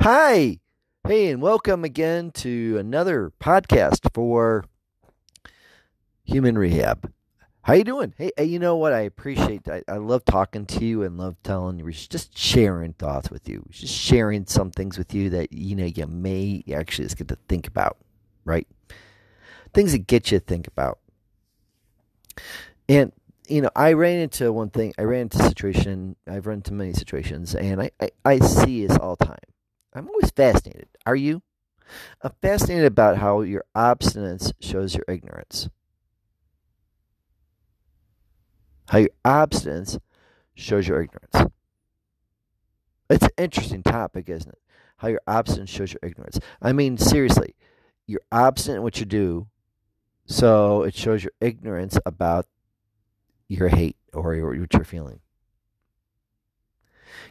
Hi. Hey, and welcome again to another podcast for Human Rehab. How you doing? Hey, you know what? I appreciate. I, I love talking to you and love telling you, just sharing thoughts with you, just sharing some things with you that you know you may actually just get to think about, right? Things that get you to think about. And you know, I ran into one thing. I ran into a situation. I've run into many situations, and I, I, I see this all the time. I'm always fascinated. Are you? I'm fascinated about how your obstinance shows your ignorance. How your obstinance shows your ignorance. It's an interesting topic, isn't it? How your obstinance shows your ignorance. I mean, seriously, you're obstinate in what you do, so it shows your ignorance about your hate or what you're feeling.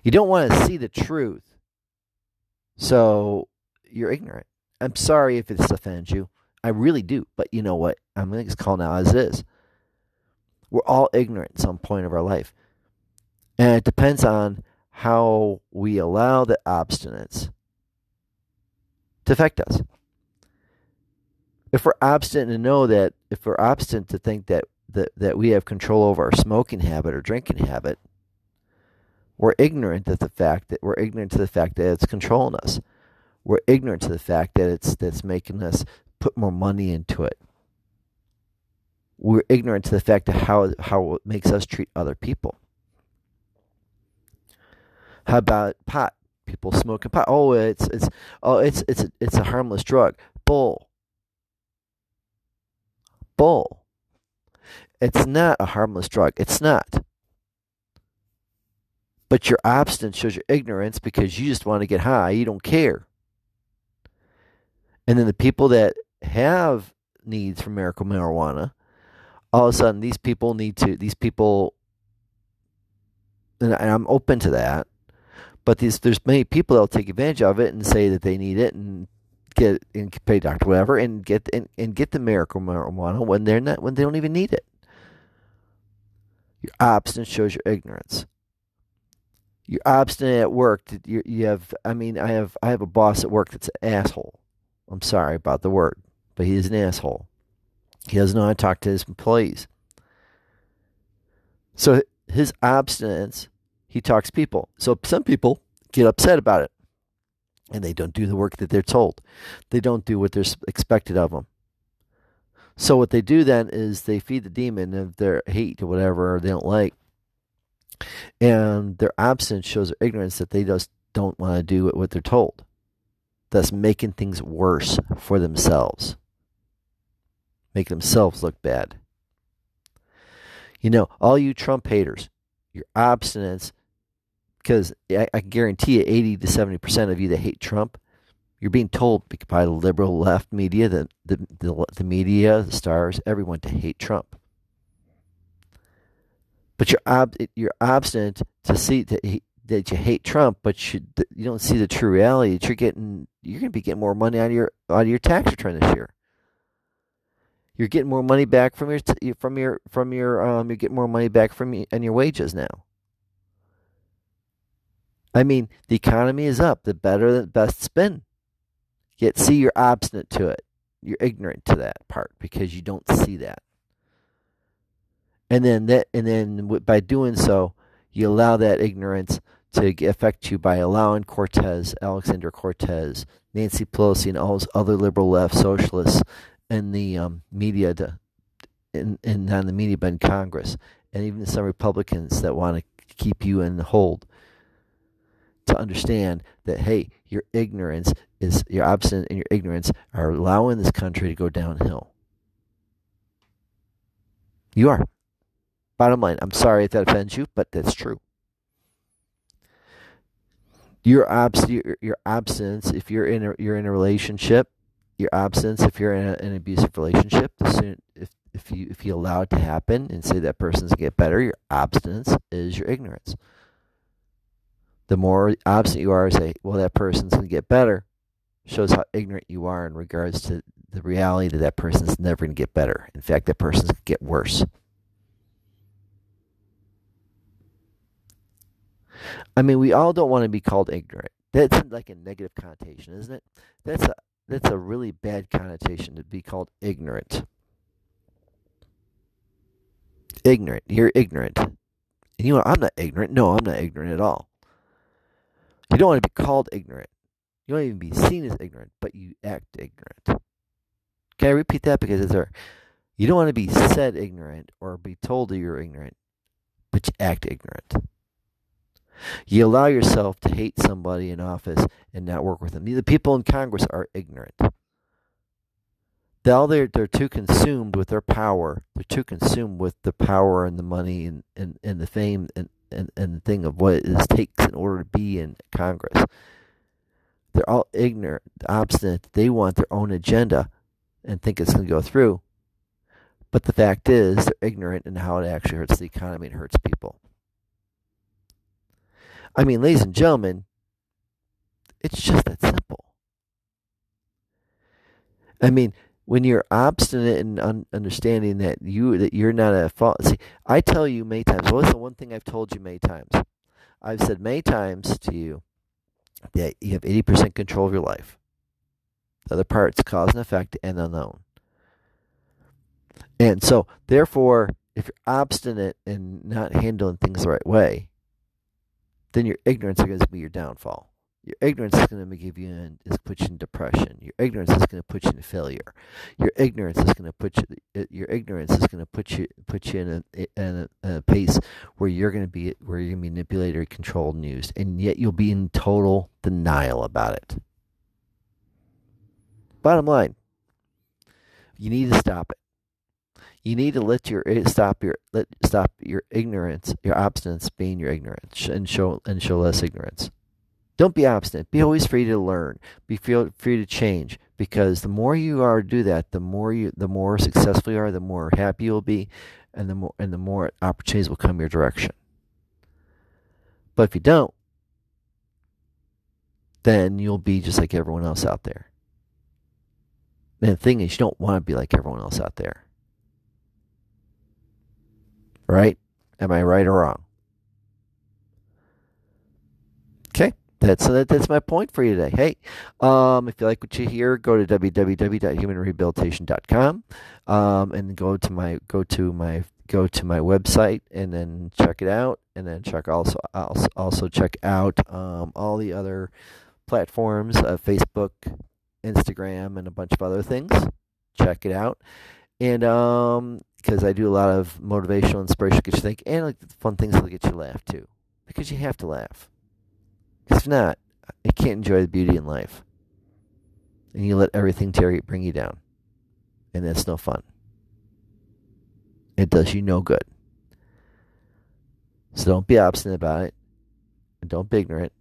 You don't want to see the truth so you're ignorant. I'm sorry if this offends you. I really do. But you know what? I'm going to just call now as is. We're all ignorant at some point of our life. And it depends on how we allow the obstinance to affect us. If we're obstinate to know that, if we're obstinate to think that, that, that we have control over our smoking habit or drinking habit, we're ignorant of the fact that we're ignorant to the fact that it's controlling us. We're ignorant to the fact that it's that's making us put more money into it. We're ignorant to the fact of how how it makes us treat other people. How about pot? People smoking pot. Oh, it's it's oh it's it's it's a harmless drug. Bull. Bull. It's not a harmless drug. It's not. But your abstinence shows your ignorance because you just want to get high. You don't care. And then the people that have needs for miracle marijuana, all of a sudden these people need to, these people, and I'm open to that, but these, there's many people that'll take advantage of it and say that they need it and get and pay doctor whatever and get and, and get the miracle marijuana when they're not when they don't even need it. Your abstinence shows your ignorance you're obstinate at work. You, you have, I mean, I have, I have a boss at work that's an asshole. I'm sorry about the word, but he is an asshole. He doesn't know how to talk to his employees. So his obstinance, he talks people. So some people get upset about it, and they don't do the work that they're told. They don't do what they're expected of them. So what they do then is they feed the demon of their hate or whatever they don't like, and their absence shows their ignorance that they just don't want to do what they're told, thus making things worse for themselves, make themselves look bad. You know, all you Trump haters, your abstinence, because I, I guarantee you 80 to 70% of you that hate Trump, you're being told by the liberal left media, the, the, the, the media, the stars, everyone to hate Trump but you're ob- you're obstinate to see that he, that you hate Trump, but you you don't see the true reality that you're getting you're going to be getting more money out of your out of your tax return this year. You're getting more money back from your from your from your um you're getting more money back from your, and your wages now. I mean, the economy is up. The better, the best spin. Yet, see, you're obstinate to it. You're ignorant to that part because you don't see that and then that and then by doing so you allow that ignorance to affect you by allowing Cortez, Alexander Cortez, Nancy Pelosi, and all those other liberal left socialists in the um, media to, in, not in the media but in Congress, and even some Republicans that want to keep you in the hold to understand that hey, your ignorance is your obstinance and your ignorance are allowing this country to go downhill. You are. Bottom line, I'm sorry if that offends you, but that's true. Your abs your, your absence if you're in a you're in a relationship, your absence if you're in a, an abusive relationship, the if if you if you allow it to happen and say that person's get better, your abstinence is your ignorance. The more absent you are, say, well, that person's gonna get better, shows how ignorant you are in regards to the reality that that person's never gonna get better. In fact, that person's gonna get worse. I mean, we all don't want to be called ignorant. That's like a negative connotation, isn't it? That's a that's a really bad connotation to be called ignorant. Ignorant. You're ignorant. And you know, I'm not ignorant. No, I'm not ignorant at all. You don't want to be called ignorant. You don't even be seen as ignorant, but you act ignorant. Can I repeat that? Because it's there. You don't want to be said ignorant or be told that you're ignorant, but you act ignorant. You allow yourself to hate somebody in office and not work with them. The people in Congress are ignorant. They're, they're, they're too consumed with their power. They're too consumed with the power and the money and, and, and the fame and, and, and the thing of what it takes in order to be in Congress. They're all ignorant, obstinate. They want their own agenda and think it's going to go through. But the fact is, they're ignorant in how it actually hurts the economy and hurts people. I mean, ladies and gentlemen, it's just that simple. I mean, when you're obstinate in un- understanding that you that you're not a fault. See, I tell you many times. What's the one thing I've told you many times? I've said many times to you that you have 80% control of your life. The other part's cause and effect and unknown. And so, therefore, if you're obstinate in not handling things the right way, then your ignorance is going to be your downfall. Your ignorance is going to give you in, is put you in depression. Your ignorance is going to put you in failure. Your ignorance is going to put you. Uh, your ignorance is going to put you put you in a, in a, a pace where you're going to be where you're going to be manipulated, or controlled, and used, and yet you'll be in total denial about it. Bottom line, you need to stop it. You need to let your eh, stop your let stop your ignorance, your obstinance being your ignorance, and show and show less ignorance. Don't be obstinate. Be always free to learn. Be free to change. Because the more you are to do that, the more you, the more successful you are, the more happy you'll be, and the more and the more opportunities will come your direction. But if you don't, then you'll be just like everyone else out there. And the thing is, you don't want to be like everyone else out there. Right? Am I right or wrong? Okay. That's that, that's my point for you today. Hey, um, if you like what you hear, go to www.humanrehabilitation.com um, and go to my go to my go to my website and then check it out and then check also also, also check out um, all the other platforms uh, Facebook, Instagram, and a bunch of other things. Check it out, and um, because I do a lot of motivational, inspirational, get you think, and like fun things that get you laugh too, because you have to laugh. If not, you can't enjoy the beauty in life, and you let everything tear you, bring you down, and that's no fun. It does you no good. So don't be obstinate about it, and don't be ignorant,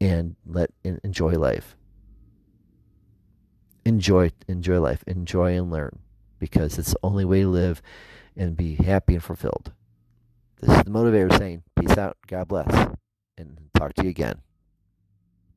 and let and enjoy life. Enjoy enjoy life. Enjoy and learn because it's the only way to live and be happy and fulfilled. This is the motivator saying, Peace out, God bless, and talk to you again.